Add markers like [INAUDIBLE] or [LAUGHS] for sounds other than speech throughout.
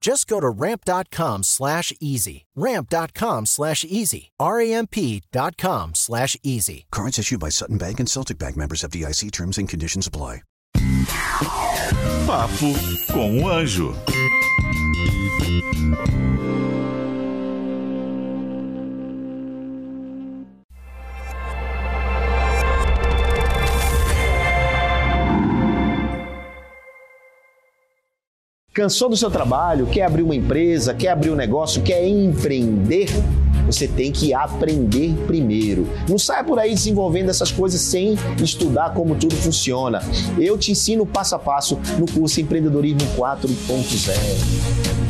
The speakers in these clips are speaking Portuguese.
Just go to ramp.com slash easy. Ramp.com slash easy. R-A-M-P.com slash easy. Cards issued by Sutton Bank and Celtic Bank members of DIC terms and conditions apply. Papo com o Anjo. Cansou do seu trabalho? Quer abrir uma empresa? Quer abrir um negócio? Quer empreender? Você tem que aprender primeiro. Não saia por aí desenvolvendo essas coisas sem estudar como tudo funciona. Eu te ensino passo a passo no curso Empreendedorismo 4.0.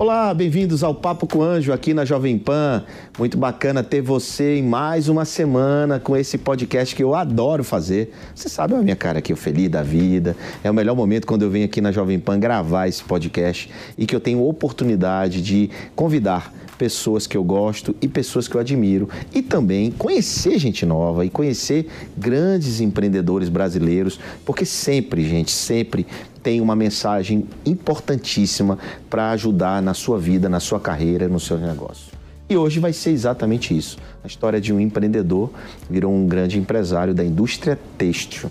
Olá, bem-vindos ao Papo com Anjo aqui na Jovem Pan. Muito bacana ter você em mais uma semana com esse podcast que eu adoro fazer. Você sabe a minha cara aqui, eu feliz da vida. É o melhor momento quando eu venho aqui na Jovem Pan gravar esse podcast e que eu tenho oportunidade de convidar pessoas que eu gosto e pessoas que eu admiro e também conhecer gente nova e conhecer grandes empreendedores brasileiros, porque sempre, gente, sempre tem uma mensagem importantíssima para ajudar na sua vida, na sua carreira, no seu negócio. E hoje vai ser exatamente isso. A história de um empreendedor virou um grande empresário da indústria têxtil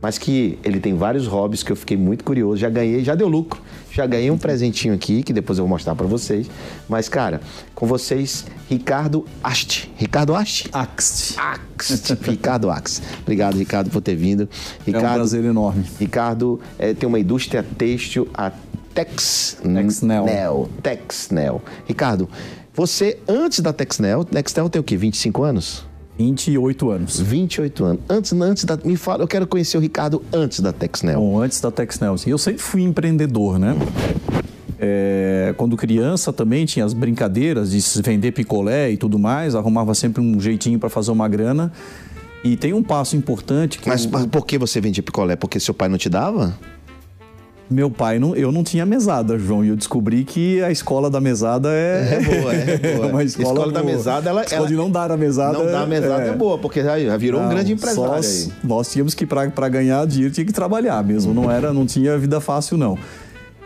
mas que ele tem vários hobbies que eu fiquei muito curioso. Já ganhei, já deu lucro, já ganhei um presentinho aqui que depois eu vou mostrar para vocês. Mas cara, com vocês, Ricardo Ast. Ricardo Ast? Axt. Axt. Ricardo Axt. Obrigado, Ricardo, por ter vindo. Ricardo, é um prazer enorme. Ricardo é, tem uma indústria têxtil, a Tex Texnel. Texnel. Ricardo, você antes da Texnel, Texnel tem o quê? 25 anos? 28 anos. 28 anos. Antes, antes da. Me fala, eu quero conhecer o Ricardo antes da Texnel. Bom, antes da Texnel, sim. Eu sempre fui empreendedor, né? É, quando criança também tinha as brincadeiras de vender picolé e tudo mais, arrumava sempre um jeitinho para fazer uma grana. E tem um passo importante que. Mas eu... por que você vendia picolé? Porque seu pai não te dava? Meu pai, não, eu não tinha mesada, João, e eu descobri que a escola da mesada é, é boa, é boa. [LAUGHS] uma escola, escola da boa. mesada, ela, ela de não dar a mesada. Não dar a mesada é, é boa, porque já virou não, um grande empresário. Aí. Nós tínhamos que, para ganhar dinheiro, tinha que trabalhar mesmo, não era, não tinha vida fácil, não.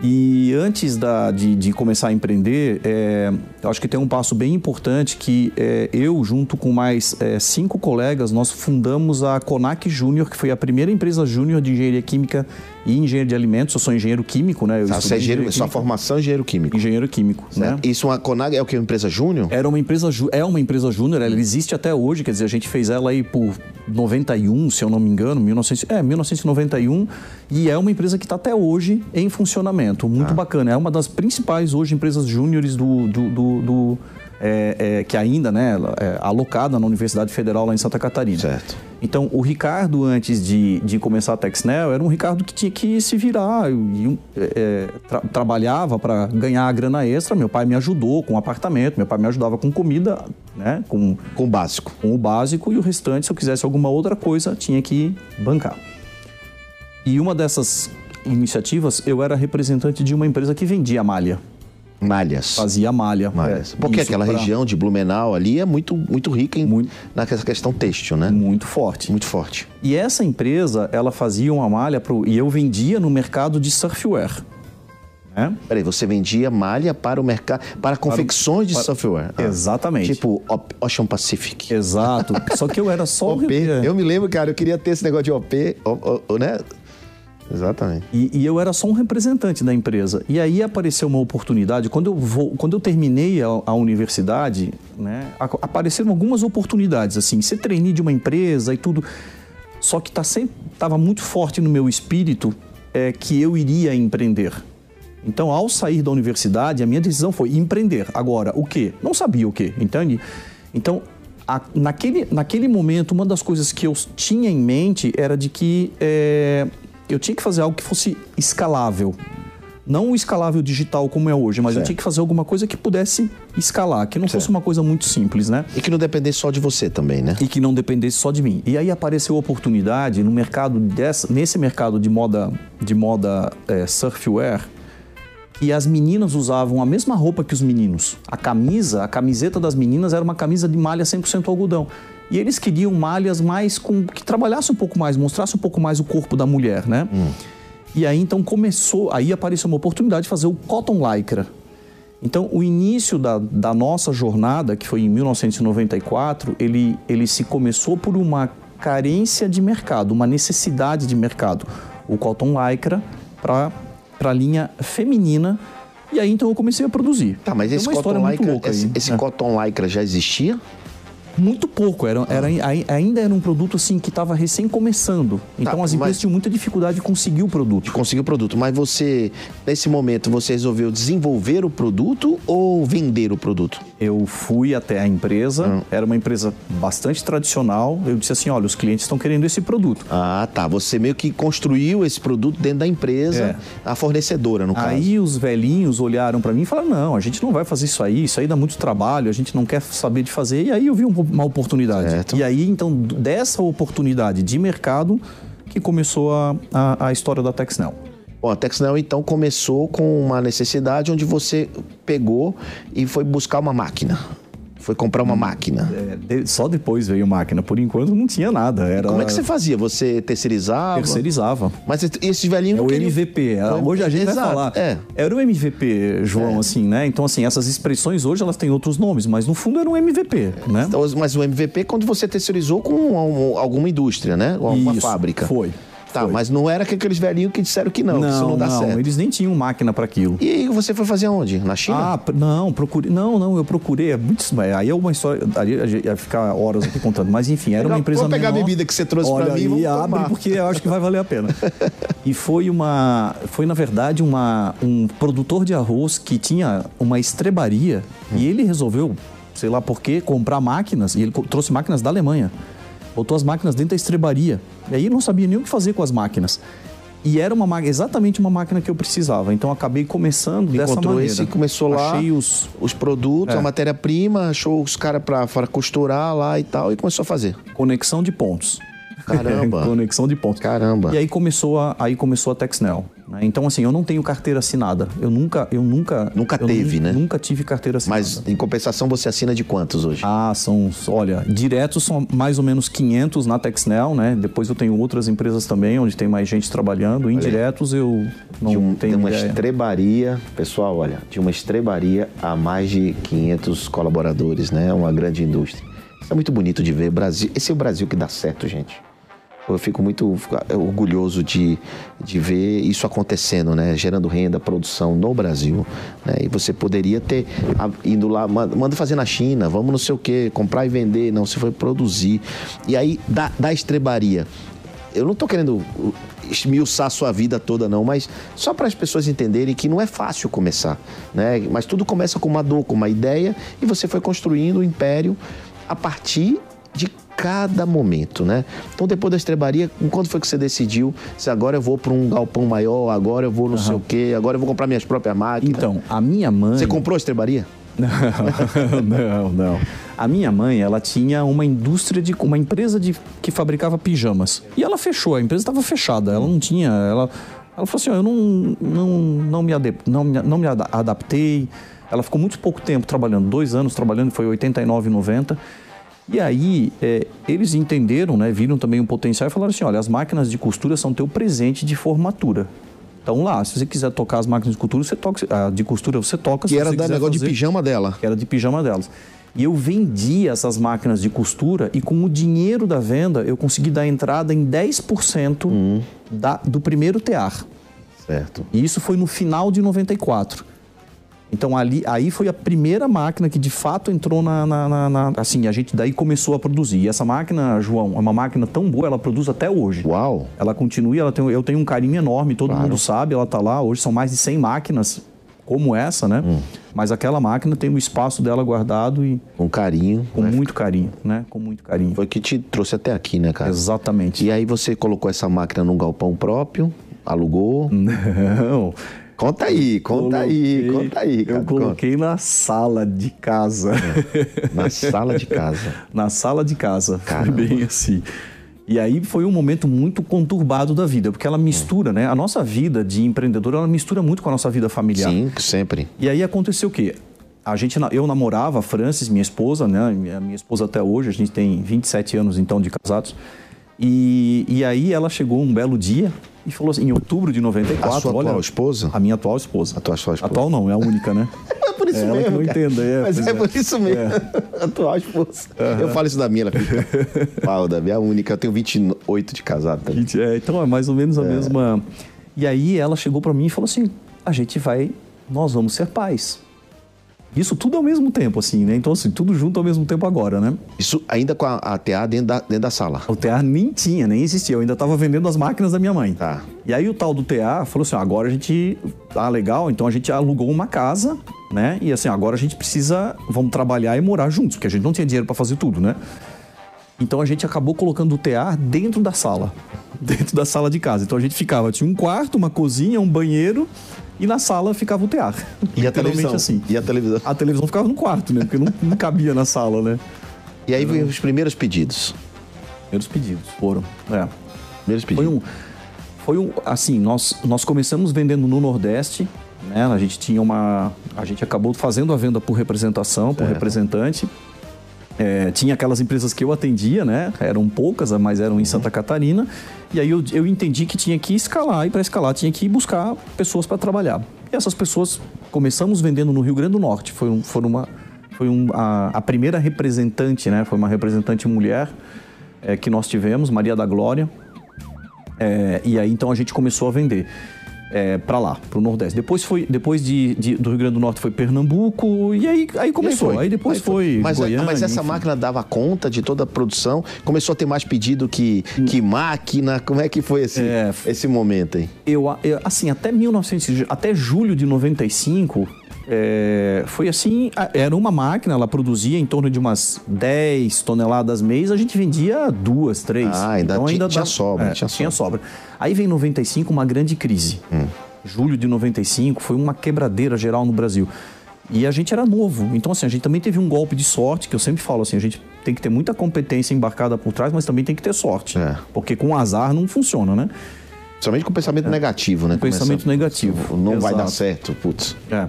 E antes da, de, de, começar a empreender, é, eu acho que tem um passo bem importante que é, eu, junto com mais é, cinco colegas, nós fundamos a Conac Júnior, que foi a primeira empresa júnior de engenharia química e engenheiro de alimentos. Eu sou engenheiro químico, né? Eu Você é engenheiro, sua formação é engenheiro químico. Engenheiro químico, né? Isso uma Conac é o que uma empresa júnior? Era uma empresa é uma empresa júnior, ela existe até hoje, quer dizer, a gente fez ela aí por 91, se eu não me engano, 1900, é, 1991, e é uma empresa que está até hoje em funcionamento. Muito ah. bacana. É uma das principais hoje empresas júniores do, do, do, do é, é, que ainda né, é alocada na Universidade Federal lá em Santa Catarina. Certo. Então, o Ricardo, antes de, de começar a Texnel, era um Ricardo que tinha que se virar. Eu, é, tra trabalhava para ganhar a grana extra. Meu pai me ajudou com apartamento, meu pai me ajudava com comida, né? Com, com o básico. Com o básico e o restante, se eu quisesse alguma outra coisa, tinha que bancar. E uma dessas iniciativas, eu era representante de uma empresa que vendia malha. Malhas. Fazia malha. Malhas. É, Porque aquela pra... região de Blumenau ali é muito, muito rica em, muito... questão têxtil, né? Muito forte. Muito forte. E essa empresa, ela fazia uma malha pro... e eu vendia no mercado de surfwear. Né? Peraí, você vendia malha para o mercado, para confecções de para... software. Ah, Exatamente. Tipo Ocean Pacific. Exato. Só que eu era só [LAUGHS] OP. Eu me lembro, cara, eu queria ter esse negócio de OP, o, o, né? Exatamente. E, e, eu era só um representante da empresa. E aí apareceu uma oportunidade. Quando eu, vou, quando eu terminei a, a universidade, né, apareceram algumas oportunidades, assim, ser trainee de uma empresa e tudo. Só que tá sempre, muito forte no meu espírito é, que eu iria empreender. Então, ao sair da universidade, a minha decisão foi empreender. Agora, o quê? Não sabia o quê, entende? Então, a, naquele, naquele momento, uma das coisas que eu tinha em mente era de que é, eu tinha que fazer algo que fosse escalável. Não o escalável digital como é hoje, mas Certo. eu tinha que fazer alguma coisa que pudesse escalar, que não fosse uma coisa muito simples, né? E que não dependesse só de você também, né? e que não dependesse só de mim. E aí apareceu a oportunidade no mercado dessa, nesse mercado de moda de moda é, surfwear e as meninas usavam a mesma roupa que os meninos. A camisa, a camiseta das meninas era uma camisa de malha 100% algodão. E eles queriam malhas mais com que trabalhasse um pouco mais, mostrasse um pouco mais o corpo da mulher, né? E aí então começou, aí apareceu uma oportunidade de fazer o cotton lycra. Então, o início da, da nossa jornada, que foi em 1994, ele, ele se começou por uma carência de mercado, uma necessidade de mercado. O cotton lycra para a linha feminina. E aí, então, eu comecei a produzir. Tá, mas esse cotton lycra, esse, aí, esse né? cotton lycra já existia? Muito pouco, era, era, ai- ainda era um produto assim que estava recém começando. Então as empresas Tá, mas- tinham muita dificuldade de conseguir o produto. Conseguiu o produto, mas você, nesse momento, você resolveu desenvolver o produto ou vender o produto? Eu fui até a empresa, Hum. era uma empresa bastante tradicional. Eu disse assim: olha, os clientes estão querendo esse produto. Ah, tá. Você meio que construiu esse produto dentro da empresa, É. a fornecedora, no caso. Aí os velhinhos olharam para mim e falaram: não, a gente não vai fazer isso aí, isso aí dá muito trabalho, a gente não quer saber de fazer. E aí eu vi um- uma oportunidade. Certo. E aí, então, dessa oportunidade de mercado que começou a, a, a história da Texnel. Bom, a Texnel então começou com uma necessidade onde você pegou e foi buscar uma máquina. Foi comprar Hum. uma máquina. É, só depois veio máquina, por enquanto não tinha nada. Era Como é que você fazia? Você terceirizava? terceirizava. Mas esses velhinhos É o queriam- MVP. Hoje a gente Exato, vai falar. É. Era o MVP, João, assim, né? Então, assim, essas expressões hoje elas têm outros nomes, mas no fundo era um MVP, né? Então, Mas o MVP é quando você terceirizou com um- alguma indústria, né? Ou alguma Isso, fábrica. Foi. Tá, foi. mas não era que aqueles velhinhos que disseram que não, que isso não dá certo. eles nem tinham máquina para aquilo. E aí você foi fazer onde? Na China? Ah, não, procurei. Não, não, eu procurei. É muito, aí é uma história. Aí a ia ficar horas aqui contando. Mas enfim, era Vou uma empresa pegar a menor. bebida que você trouxe pra mim e abre tomar. porque eu acho que vai valer a pena. [LAUGHS] e foi uma. Foi, na verdade, uma, um produtor de arroz que tinha uma estrebaria e ele resolveu, sei lá por quê, comprar máquinas. E ele trouxe máquinas da Alemanha. Botou as máquinas dentro da estrebaria. E aí ele não sabia nem o que fazer com as máquinas. E era uma máquina, exatamente uma máquina que eu precisava. Então acabei começando dessa Encontrou maneira. esse começou lá. Achei os, Os produtos, É. a matéria-prima, achou os caras pra costurar lá e tal, e começou a fazer. Conexão de pontos. Caramba. [LAUGHS] Conexão de pontos. Caramba. E aí começou a, aí começou a Texnel. né? Então, assim, eu não tenho carteira assinada. Eu nunca. Eu nunca, Nunca eu teve, né? Nunca tive carteira assinada. Mas, em compensação, você assina de quantos hoje? Ah, são, olha, diretos são mais ou menos 500 na Texnel, né? Depois eu tenho outras empresas também, onde tem mais gente trabalhando. Indiretos eu não de, um, de tenho uma ideia. estrebaria, pessoal, olha, de uma estrebaria a mais de 500 colaboradores, né? Uma grande indústria. Isso é muito bonito de ver. Brasil, esse é o Brasil que dá certo, gente. Eu fico muito orgulhoso de, de ver isso acontecendo, né? Gerando renda, produção no Brasil. Né? E você poderia ter indo lá, ma- manda fazer na China, vamos não sei o quê, comprar e vender. Não, você foi produzir. E aí, da, da estrebaria, eu não tô querendo esmiuçar a sua vida toda, não, mas só para as pessoas entenderem que não é fácil começar, né? Mas tudo começa com uma dor, com uma ideia, e você foi construindo o império a partir de cada momento, né? Então, depois da estrebaria, quando foi que você decidiu se agora eu vou para um galpão maior, agora eu vou não sei o quê, agora eu vou comprar minhas próprias máquinas? Então, a minha mãe. Você comprou a estrebaria? [LAUGHS] não, não. A minha mãe, ela tinha uma indústria de uma empresa de que fabricava pijamas. E ela fechou, a empresa estava fechada, ela não tinha, ela ela falou assim, ó, eu não não não me, ade, não, não me ada- adaptei. Ela ficou muito pouco tempo trabalhando, dois anos trabalhando, foi 89, 90. E aí, é, eles entenderam, né, viram também um potencial e falaram assim: olha, as máquinas de costura são teu presente de formatura. Então lá, se você quiser tocar as máquinas de costura, você toca, ah, de costura você toca. Que era da quiser negócio de fazer- pijama dela. que era de pijama delas. E eu vendia essas máquinas de costura e com o dinheiro da venda eu consegui dar entrada em 10% Hum. da, do primeiro tear. Certo. E isso foi no final de 94. Então ali, aí foi a primeira máquina que de fato entrou na, na, na, na, Assim, a gente daí começou a produzir. E essa máquina, João, é uma máquina tão boa, ela produz até hoje. Uau! Ela continua, ela tem, eu tenho um carinho enorme, todo Claro. mundo sabe, ela tá lá. Hoje são mais de 100 máquinas como essa, né? Hum. Mas aquela máquina tem o espaço dela guardado e Com carinho. com né? muito carinho, né? Com muito carinho. Foi que te trouxe até aqui, né, cara? Exatamente. E aí você colocou essa máquina num galpão próprio, alugou. [LAUGHS] Não. Conta aí, conta aí, Coloquei- conta aí, cara. Eu coloquei na sala de casa. Conta. Na sala de casa. [LAUGHS] na sala de casa. Foi bem assim. E aí foi um momento muito conturbado da vida, porque ela mistura, né? A nossa vida de empreendedor, ela mistura muito com a nossa vida familiar. Sim, sempre. E aí aconteceu o quê? A gente, eu namorava a Francis, minha esposa, né? Minha, minha esposa até hoje, a gente tem 27 anos então de casados. E, e aí ela chegou um belo dia e falou assim, em outubro de 94, A sua olha, atual esposa? A minha atual esposa. A tua atual esposa. Atual não, é a única, né? [LAUGHS] É por isso É, mesmo. não cara. entenda, é, Mas é, é. por isso mesmo. [LAUGHS] Atual esposa. Eu falo isso da minha, ela fica. Pau, da minha única. Eu tenho 28 de casado também. É, então é mais ou menos a mesma. E aí ela chegou pra mim e falou assim: a gente vai, nós vamos ser pais. Isso tudo ao mesmo tempo, assim, né? Então, assim, tudo junto ao mesmo tempo agora, né? Isso ainda com a, a TA dentro da, dentro da sala. O TA nem tinha, nem existia. Eu ainda tava vendendo as máquinas da minha mãe. Tá. E aí o tal do TA falou assim: ó, agora a gente. Ah, legal, então a gente alugou uma casa, né? E assim, agora a gente precisa. Vamos trabalhar e morar juntos, porque a gente não tinha dinheiro pra fazer tudo, né? Então a gente acabou colocando o TA dentro da sala. [LAUGHS] Dentro da sala de casa. Então a gente ficava, tinha um quarto, uma cozinha, um banheiro e na sala ficava o TA. E a televisão? assim. E a televisão? A televisão ficava no quarto, né? Porque não, não cabia na sala, né? E aí os primeiros pedidos. Primeiros pedidos foram. É. Primeiros Foi pedidos. um, foi um, assim, nós, nós começamos vendendo no Nordeste, né? A gente tinha uma, a gente acabou fazendo a venda por representação, por representante. É, tinha aquelas empresas que eu atendia, né? Eram poucas, mas eram em Santa Catarina. E aí eu, eu entendi que tinha que escalar e para escalar tinha que buscar pessoas para trabalhar. E essas pessoas começamos vendendo no Rio Grande do Norte. Foi, um, foi uma, foi um, a, a primeira representante, né? Foi uma representante mulher é, que nós tivemos, Maria da Glória. É, e aí então a gente começou a vender é, para lá, para o Nordeste. Depois foi, depois de, de- do Rio Grande do Norte foi Pernambuco e aí, aí começou. Aí, depois Aí foi, Mas, Goiânia. mas essa enfim. máquina dava conta de toda a produção? Começou a ter mais pedido que, que máquina? Como é que foi esse, É. esse momento aí? eu, eu, assim, até 1900, até julho de 95, é, foi assim, era uma máquina, ela produzia em torno de umas 10 toneladas mês, a gente vendia duas, três. Então Ah, ainda tinha- tinha dava- sobra, é, tinha tinha sobra. Aí vem 95, uma grande crise. Hum. Julho de 95 foi uma quebradeira geral no Brasil. E a gente era novo. Então, assim, a gente também teve um golpe de sorte, que eu sempre falo assim, a gente tem que ter muita competência embarcada por trás, mas também tem que ter sorte. É. Porque com azar não funciona, né? Principalmente com pensamento negativo, né? Com pensamento negativo. Não vai dar Exato. certo, putz. É.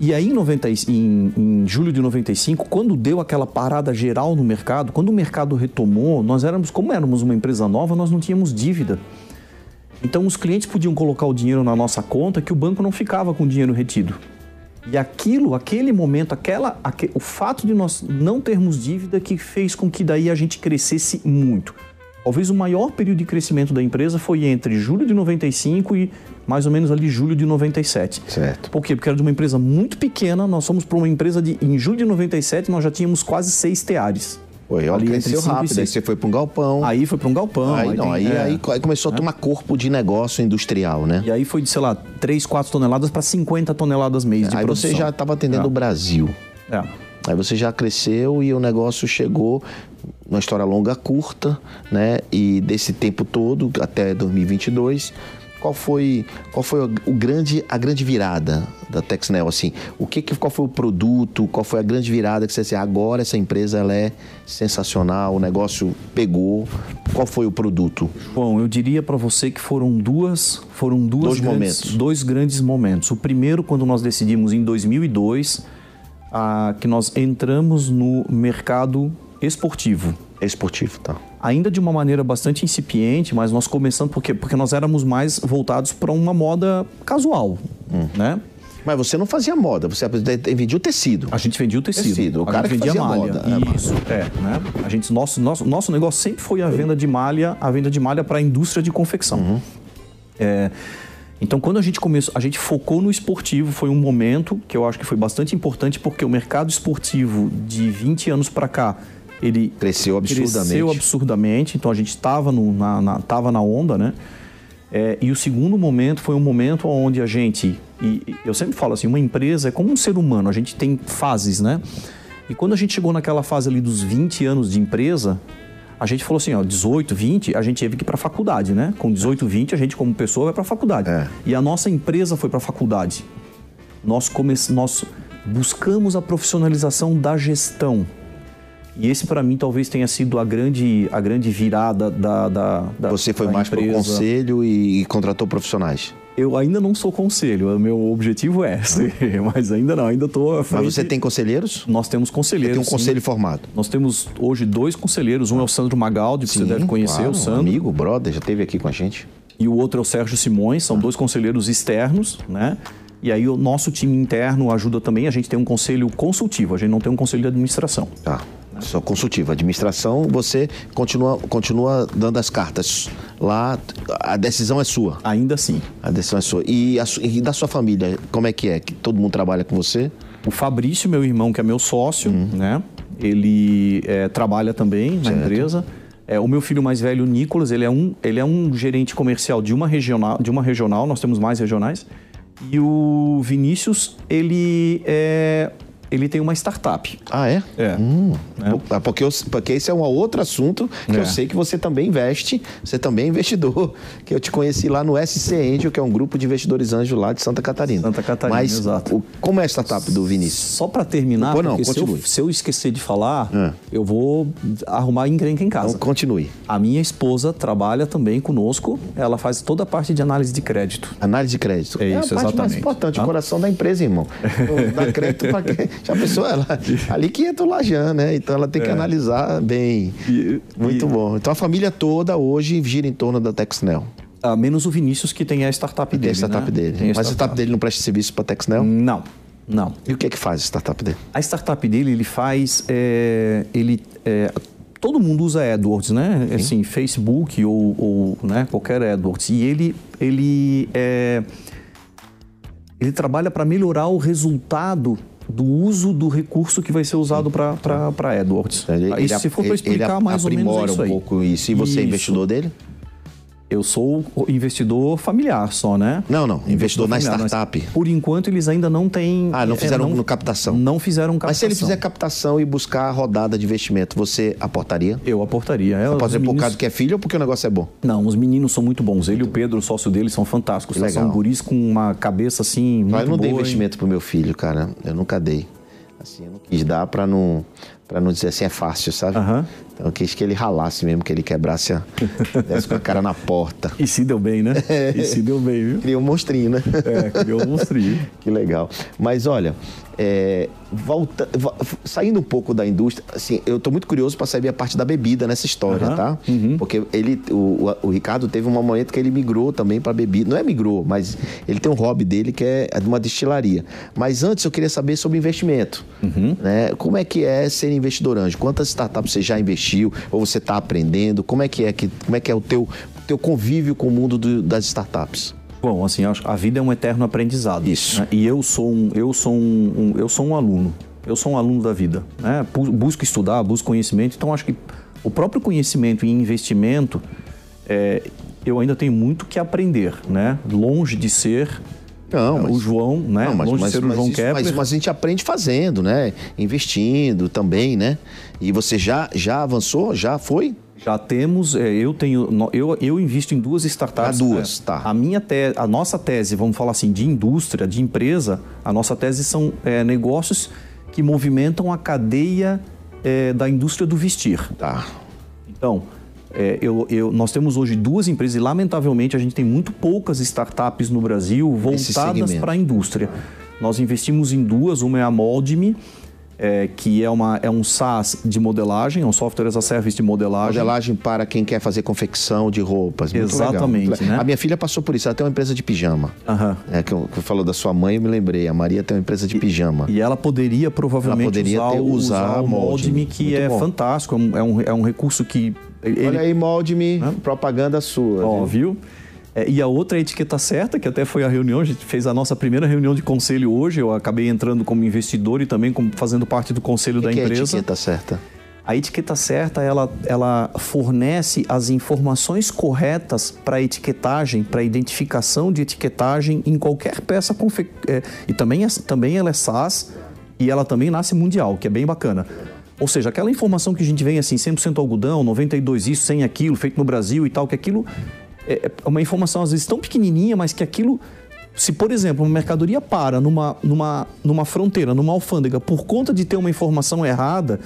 E aí, em, 90, e- em, em julho de 95, quando deu aquela parada geral no mercado, quando o mercado retomou, nós éramos, como éramos uma empresa nova, nós não tínhamos dívida. Então, os clientes podiam colocar o dinheiro na nossa conta que o banco não ficava com o dinheiro retido. E aquilo, aquele momento, aquela, aque- o fato de nós não termos dívida que fez com que daí a gente crescesse muito. Talvez o maior período de crescimento da empresa foi entre julho de 95 e mais ou menos ali julho de 97. Certo. Por quê? Porque era de uma empresa muito pequena, nós fomos para uma empresa de. Em julho de 97, nós já tínhamos quase seis teares. Foi, Ali cresceu e rápido. Aí você foi para um galpão. Aí foi para um galpão. Aí, não, tem- aí, é. aí, aí começou a tomar corpo de negócio industrial, né? E aí foi de, sei lá, 3, 4 toneladas para 50 toneladas mês de aí produção. você já estava atendendo É. o Brasil. É. Aí você já cresceu e o negócio chegou, uma história longa, curta, né? E desse tempo todo, até 2022, qual foi, qual foi o grande, a grande virada da Texnel? Assim, o que, que- qual foi o produto, qual foi a grande virada que você disse, agora essa empresa ela é sensacional, o negócio pegou. Qual foi o produto? Bom, eu diria para você que foram duas, foram duas Dois grandes, momentos. dois grandes momentos. O primeiro quando nós decidimos em 2002 ah, que nós entramos no mercado esportivo. Esportivo, tá? Ainda de uma maneira bastante incipiente, mas nós começamos porque porque nós éramos mais voltados para uma moda casual, Hum. né? Mas você não fazia moda, você vendia o tecido. A gente vendia o tecido. Tecido, o a cara gente vendia malha. moda, é, Isso, é, né? A gente, nosso, nosso, nosso negócio sempre foi a venda de malha, a venda de malha para a indústria de confecção. Uhum. É, Então, quando a gente começou, a gente focou no esportivo, foi um momento que eu acho que foi bastante importante, porque o mercado esportivo de 20 anos para cá, ele Cresceu absurdamente. cresceu absurdamente, então a gente estava na, na, tava na onda, né? É, e o segundo momento foi um momento onde a gente, e eu sempre falo assim, uma empresa é como um ser humano, a gente tem fases, né? E quando a gente chegou naquela fase ali dos 20 anos de empresa, a gente falou assim, ó, 18, 20, a gente teve que ir para a faculdade, né? Com 18, 20, a gente como pessoa vai para a faculdade. É. E a nossa empresa foi para a faculdade. Nós, come... nós buscamos a profissionalização da gestão. E esse para mim talvez tenha sido a grande, a grande virada da, da, da Você foi da mais para o conselho e, e contratou profissionais. Eu ainda não sou conselho, o meu objetivo é ser, [LAUGHS] mas ainda não, ainda estou. Mas você tem conselheiros? Nós temos conselheiros. Tem um sim. conselho formado. Nós temos hoje dois conselheiros, um é o Sandro Magaldi, que você deve conhecer, claro, o Sandro. amigo, brother, já esteve aqui com a gente. E o outro é o Sérgio Simões, são dois conselheiros externos, né? E aí o nosso time interno ajuda também, a gente tem um conselho consultivo, a gente não tem um conselho de administração. Tá. Só consultivo. Administração, você continua, continua dando as cartas. Lá, a decisão é sua. Ainda assim. A decisão é sua. E, a e da sua família, como é que é? Que todo mundo trabalha com você? O Fabrício, meu irmão, que é meu sócio, né? Ele é, trabalha também na empresa. É, o meu filho mais velho, o Nicolas, ele é, um, ele é um gerente comercial de uma regional, de uma regional, nós temos mais regionais. E o Vinícius, ele é, ele tem uma startup. Ah, é? É. Hum, Ah, Porque, eu- porque esse é um outro assunto que É. eu sei que você também investe, você também é investidor, [LAUGHS] que eu te conheci lá no SC Angel, que é um grupo de investidores anjos lá de Santa Catarina. Santa Catarina, Mas exato. o- como é a startup do Vinícius? Só para terminar, Pô, não, porque se eu, continue. se eu esquecer de falar, É. eu vou arrumar encrenca em casa. Então, continue. A minha esposa trabalha também conosco, ela faz toda a parte de análise de crédito. Análise de crédito. É a isso, parte mais exatamente. importante, Tá? o coração da empresa, irmão. [LAUGHS] Dá crédito para quem? Já pensou? Ela, [LAUGHS] ali que entra o Lajan, né? Então ela tem que analisar bem. É. E- Muito e- bom. Então a família toda hoje gira em torno da Texnel. Ah, menos o Vinícius, que tem a startup Tem dele. a startup né? dele. Tem a Mas a startup dele não presta serviço para Texnel? Não, não. E o que é que faz a startup dele? A startup dele, ele faz. é, ele, é, todo mundo usa AdWords, né? Assim, Facebook ou, ou, né, qualquer AdWords. E ele, ele, é, ele trabalha para melhorar o resultado do uso do recurso que vai ser usado para AdWords. Ele, ele- se for para explicar ele mais ou menos isso um aí. pouco isso. E você é investidor dele? Eu sou investidor familiar só, né? Não, não. Investidor na familiar, mas startup. Por enquanto, eles ainda não têm... Ah, não é, fizeram no captação. Não fizeram captação. Mas se ele fizer captação e buscar a rodada de investimento, você aportaria? Eu aportaria. É, Pode ser por meninos- causa que é filho ou porque o negócio é bom? Não, os meninos são muito bons. Ele e o Pedro, o sócio dele, são fantásticos. Tá? legal. São guris com uma cabeça assim. Muito Mas eu não dei boa, investimento pro meu filho, cara. Eu nunca dei. Assim, eu não quis dar pra não, pra não dizer assim, é fácil, sabe? Aham. Então eu quis que ele ralasse mesmo, que ele quebrasse a. [LAUGHS] desse com a cara na porta. E se deu bem, né? [LAUGHS] E se deu bem, viu? Criou um monstrinho, né? É, criou um monstrinho. [LAUGHS] Que legal. Mas olha, é, volta, vo- saindo um pouco da indústria, assim, eu tô muito curioso para saber a parte da bebida nessa história, Aham, tá? Porque ele, o, o- Ricardo teve um momento que ele migrou também para bebida. Não é migrou, mas ele tem um hobby dele que é de uma destilaria. Mas antes eu queria saber sobre investimento. Né? Como é que é ser investidor anjo? Quantas startups você já investiu ou você está aprendendo? Como é que é que como é que é o teu teu convívio com o mundo do- das startups? Bom, assim, a vida é um eterno aprendizado. Isso. né? E eu sou um, eu sou um, um- eu sou um aluno. Eu sou um aluno da vida. Né? Bu- Busco estudar, busco conhecimento. Então, acho que o próprio conhecimento em investimento, é, eu ainda tenho muito que aprender, né? Longe de ser Não, é, mas- o João, né? Não, mas, Longe mas- de ser o João isso- Kepler. mas- mas a gente aprende fazendo, né? Investindo também, né? E você já, já avançou? Já foi? Já temos, é, eu tenho, eu, eu invisto em duas startups. Ah, duas, é, tá. A minha te, a nossa tese, vamos falar assim, de indústria, de empresa, a nossa tese são é, negócios que movimentam a cadeia é, da indústria do vestir. Tá. Então, é, eu, eu- nós temos hoje duas empresas e, lamentavelmente, a gente tem muito poucas startups no Brasil voltadas para a indústria. Nós investimos em duas, uma é a Moldme, é, que é, uma, é um SaaS de modelagem, é um software as a service de modelagem. Modelagem para quem quer fazer confecção de roupas. Muito Exatamente, legal. né? A minha filha passou por isso. Ela tem uma empresa de pijama. Aham. É, que, eu- que falou da sua mãe, eu me lembrei. A Maria tem uma empresa de pijama. E ela poderia provavelmente Ela poderia usar, ter- usar usar o Moldme. Moldme, que Muito é bom. fantástico, é um, é um, é recurso que... ele- Olha aí, molde-me, propaganda sua. Ó, viu? viu? É, e a outra é a etiqueta certa, que até foi a reunião, a gente fez a nossa primeira reunião de conselho hoje. Eu acabei entrando como investidor e também como fazendo parte do conselho O da que, que é a empresa. etiqueta certa? A etiqueta certa, ela, ela fornece as informações corretas para etiquetagem, para identificação de etiquetagem em qualquer peça confe... é, e também, é, também ela é SaaS e ela também nasce mundial, que é bem bacana. Ou seja, aquela informação que a gente vem assim, 100% algodão, 92 isso, 100 aquilo, feito no Brasil e tal, que aquilo é é uma informação às vezes tão pequenininha, mas que aquilo se, por exemplo, uma mercadoria para numa, numa, numa fronteira, numa alfândega, por conta de ter uma informação errada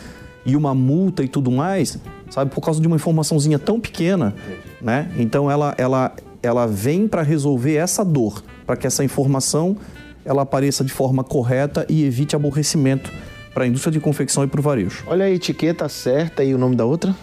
e uma multa e tudo mais, sabe, por causa de uma informaçãozinha tão pequena, né? Então ela, ela, ela vem para resolver essa dor, para que essa informação ela apareça de forma correta e evite aborrecimento para a indústria de confecção e para o varejo. Olha a etiqueta certa e o nome da outra?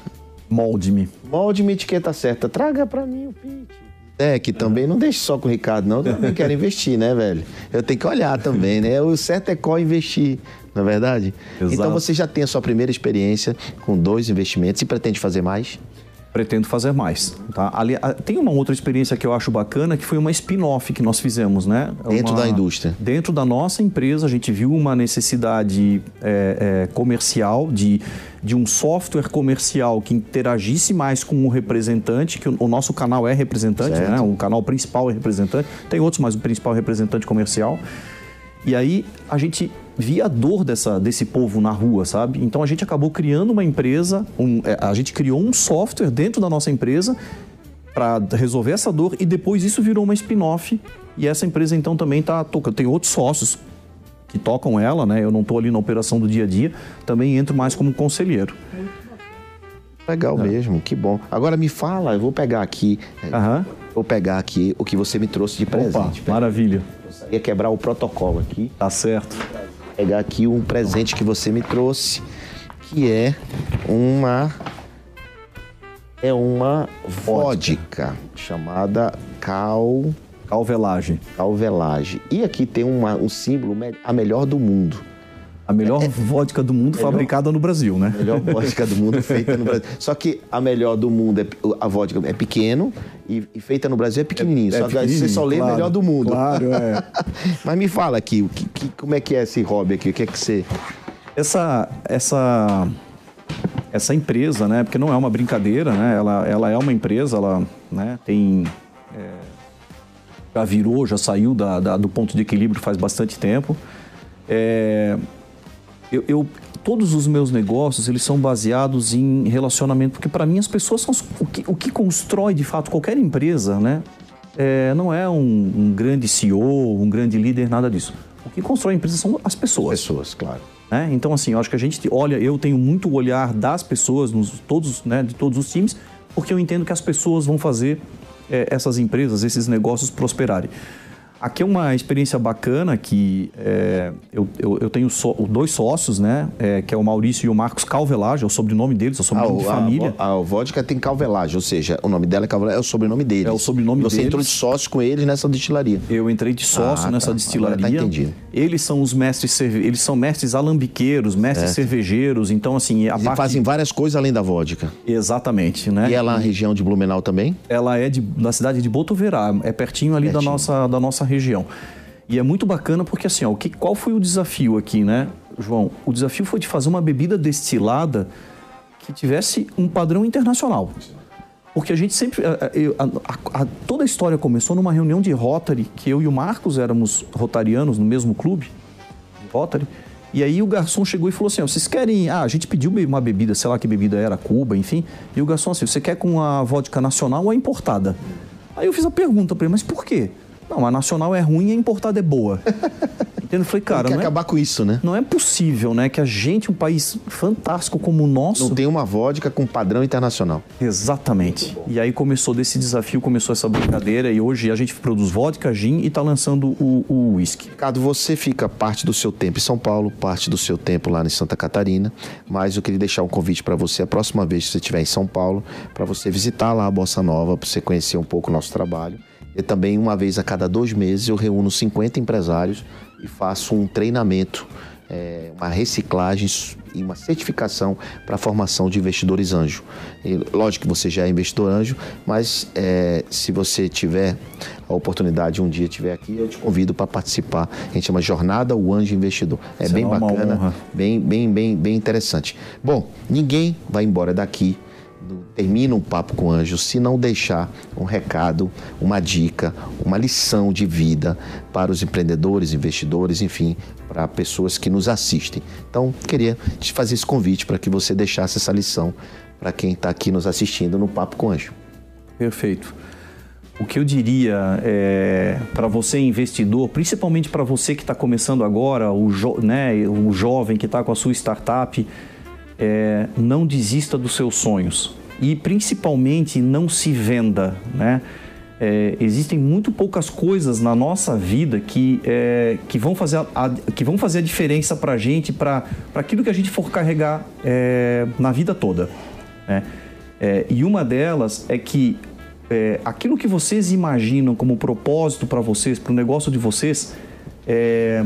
Molde-me. Molde-me etiqueta certa. Traga pra mim o pitch. É, que também não deixe só com o Ricardo, não. Eu também quero investir, né, velho? Eu tenho que olhar também, né? O certo é qual investir, não é verdade? Exato. Então você já tem a sua primeira experiência com dois investimentos e pretende fazer mais? Pretendo fazer mais. Tá? Ali, tem uma outra experiência que eu acho bacana, que foi uma spin-off que nós fizemos, né? Dentro Uma- da indústria. Dentro da nossa empresa, a gente viu uma necessidade é, é, comercial de, de um software comercial que interagisse mais com o representante, que o, o nosso canal é representante, Certo. né? O canal principal é representante. Tem outros, mas o principal é representante comercial. E aí a gente via a dor dessa, desse povo na rua, sabe? Então a gente acabou criando uma empresa, um- é, a gente criou um software dentro da nossa empresa para resolver essa dor e depois isso virou uma spin-off e essa empresa então também está tocando. Tem outros sócios que tocam ela, né? Eu não estou ali na operação do dia a dia, também entro mais como conselheiro. Legal mesmo, que bom. Agora me fala, eu vou pegar aqui, é, Aham. vou pegar aqui o que você me trouxe de Opa, presente. Pera- maravilha. Ia quebrar o protocolo aqui. Tá certo. Pegar aqui um presente que você me trouxe, que é uma é uma vodka chamada Cal Calvelagem. Calvelage. E aqui tem uma- um símbolo a melhor do mundo. A melhor vodka do mundo fabricada no Brasil, né? A melhor vodka do mundo feita no Brasil. Só que a melhor do mundo é a vodka é pequeno e, e feita no Brasil é pequenininho. Só que aí você só lê claro, melhor do mundo. Claro, é. [LAUGHS] Mas me fala aqui, o que, que- como é que é esse hobby aqui? O que é que você Essa, essa, essa empresa, né? Porque não é uma brincadeira, né? Ela, ela é uma empresa, ela né, tem. é, já virou, já saiu da, da- do ponto de equilíbrio faz bastante tempo. É, eu, eu- todos os meus negócios eles são baseados em relacionamento, porque para mim as pessoas são o que, o que constrói de fato qualquer empresa, né? É, não é um, um grande CEO, um grande líder, nada disso. O que constrói a empresa são as pessoas. pessoas, claro. né? Então, assim, eu acho que a gente olha, eu tenho muito o olhar das pessoas, nos, todos, né, de todos os times, porque eu entendo que as pessoas vão fazer eh, essas empresas, esses negócios prosperarem. Aqui é uma experiência bacana que eh, eu, eu, eu tenho só- dois sócios, né? eh, que é o Maurício e o Marcos Calvelage, é o sobrenome deles, é o sobrenome de a, família. A, a vodka tem calvelagem, ou seja, o nome dela é calvelagem, é o sobrenome deles. É o sobrenome Você deles. entrou de sócio com eles nessa destilaria. Eu entrei de sócio Ah, nessa tá. destilaria. Agora tá entendido. Eles são os mestres, cerve... eles são mestres alambiqueiros, mestres cervejeiros. Então, assim, a E parte fazem várias coisas além da vodka. exatamente, né? E ela na região de Blumenau também? ela é de, da cidade de Botoverá, é pertinho ali da Pertinho. nossa, da nossa região. E é muito bacana porque assim, ó, o que, qual foi o desafio aqui, né, João? O desafio foi de fazer uma bebida destilada que tivesse um padrão internacional. Porque a gente sempre. a- a- a- toda a história começou numa reunião de Rotary, que eu e o Marcos éramos rotarianos no mesmo clube, Rotary. E aí o garçom chegou e falou assim: vocês querem. Ah, a gente pediu uma bebida, sei lá que bebida era, Cuba, enfim. E o garçom assim: você quer com a vodka nacional ou a importada? Aí eu fiz a pergunta pra ele: mas por quê? Não, a nacional é ruim e a importada é boa. [LAUGHS] Entendeu? Eu falei, cara, Quer não é, acabar com isso, né? não é possível, né, que a gente, um país fantástico como o nosso. Não tem uma vodka com padrão internacional. Exatamente. E aí começou desse desafio, começou essa brincadeira e hoje a gente produz vodka, gin e tá lançando o, whisky. Ricardo, você fica parte do seu tempo em São Paulo, parte do seu tempo lá em Santa Catarina, mas eu queria deixar um convite para você a próxima vez que você estiver em São Paulo, para você visitar lá a Bossa Nova, para você conhecer um pouco o nosso trabalho. E também, uma vez a cada dois meses, eu reúno 50 empresários e faço um treinamento é, uma reciclagem e uma certificação para a formação de investidores anjo. E, lógico que você já é investidor anjo, mas é, se você tiver a oportunidade um dia estiver aqui, eu te convido para participar. A gente chama Jornada o Anjo Investidor. É Será bem bacana, bem, bem, bem, bem interessante. Bom, ninguém vai embora daqui termina um papo com anjo se não deixar um recado, uma dica, uma lição de vida para os empreendedores, investidores, enfim, para pessoas que nos assistem. Então, queria te fazer esse convite para que você deixasse essa lição para quem está aqui nos assistindo no Papo com Anjo. Perfeito. O que eu diria é, para você investidor, principalmente para você que está começando agora, o, jo, né, o jovem que está com a sua startup, é, não desista dos seus sonhos e principalmente não se venda, né? É, existem muito poucas coisas na nossa vida que, é, que, vão, fazer a, a, que vão fazer a diferença para a gente, para aquilo que a gente for carregar é, na vida toda. Né? É, e uma delas é que é, aquilo que vocês imaginam como propósito para vocês, para o negócio de vocês, é,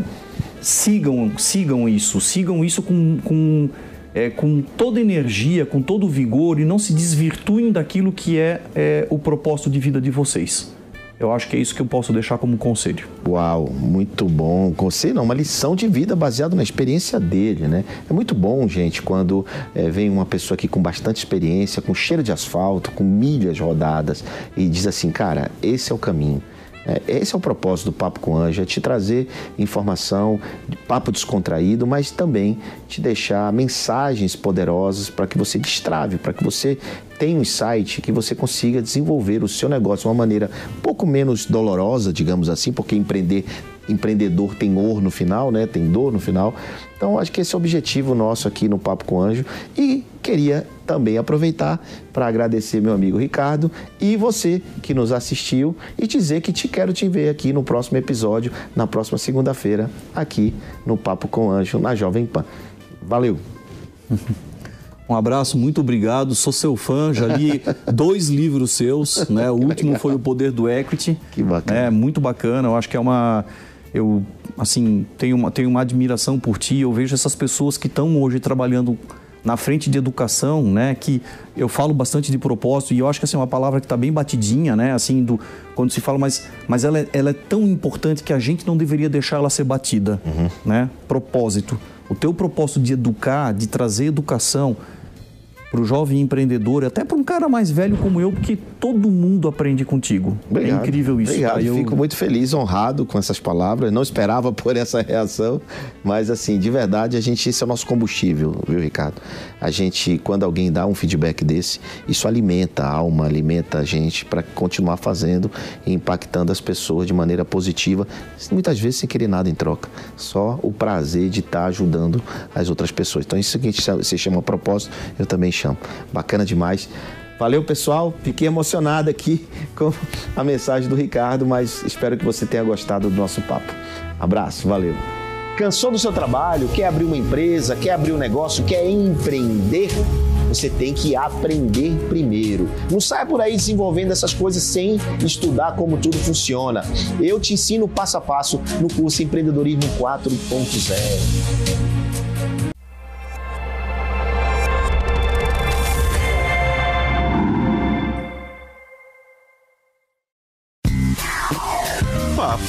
sigam, sigam isso, sigam isso com, com é, com toda energia, com todo vigor e não se desvirtuem daquilo que é, é o propósito de vida de vocês. Eu acho que é isso que eu posso deixar como conselho. Uau, muito bom. Conselho não, uma lição de vida baseada na experiência dele, né? É muito bom, gente, quando é, vem uma pessoa aqui com bastante experiência, com cheiro de asfalto, com milhas rodadas e diz assim, cara, esse é o caminho. É, esse é o propósito do Papo com Anjo, é te trazer informação, papo descontraído, mas também te deixar mensagens poderosas para que você destrave, para que você tenha um insight, que você consiga desenvolver o seu negócio de uma maneira um pouco menos dolorosa, digamos assim, porque empreender empreendedor tem or no final, né? Tem dor no final. Então, acho que esse é o objetivo nosso aqui no Papo com Anjo. E queria também aproveitar para agradecer meu amigo Ricardo e você que nos assistiu e dizer que te quero te ver aqui no próximo episódio, na próxima segunda-feira, aqui no Papo com Anjo, na Jovem Pan. Valeu! [LAUGHS] Um abraço, muito obrigado. Sou seu fã, já li [LAUGHS] dois livros seus, né? O último foi O Poder do Equity. Que bacana. É muito bacana. Eu acho que é uma eu assim tenho uma, tenho uma admiração por ti. Eu vejo essas pessoas que estão hoje trabalhando na frente de educação, né? Que eu falo bastante de propósito e eu acho que assim, é uma palavra que está bem batidinha, né? Assim, do, quando se fala, mas, mas ela, é, ela é tão importante que a gente não deveria deixar ela ser batida, uhum. né? Propósito. O teu propósito de educar, de trazer educação, para o jovem empreendedor, até para um cara mais velho como eu, porque todo mundo aprende contigo. É Obrigado. É incrível isso. Obrigado. Eu fico muito feliz, honrado com essas palavras. Não esperava [LAUGHS] por essa reação, mas assim, de verdade, a gente isso é o nosso combustível, viu, Ricardo? A gente, quando alguém dá um feedback desse, isso alimenta a alma, alimenta a gente para continuar fazendo e impactando as pessoas de maneira positiva, muitas vezes sem querer nada em troca, só o prazer de estar ajudando as outras pessoas. Então isso que a gente se chama propósito, eu também chamo chão. Bacana demais. Valeu, pessoal. Fiquei emocionado aqui [LAUGHS] com a mensagem do Ricardo, mas espero que você tenha gostado do nosso papo. Abraço, valeu. Cansou do seu trabalho? Quer abrir uma empresa? Quer abrir um negócio? Quer empreender? Você tem que aprender primeiro. Não saia por aí desenvolvendo essas coisas sem estudar como tudo funciona. Eu te ensino passo a passo no curso Empreendedorismo 4.0.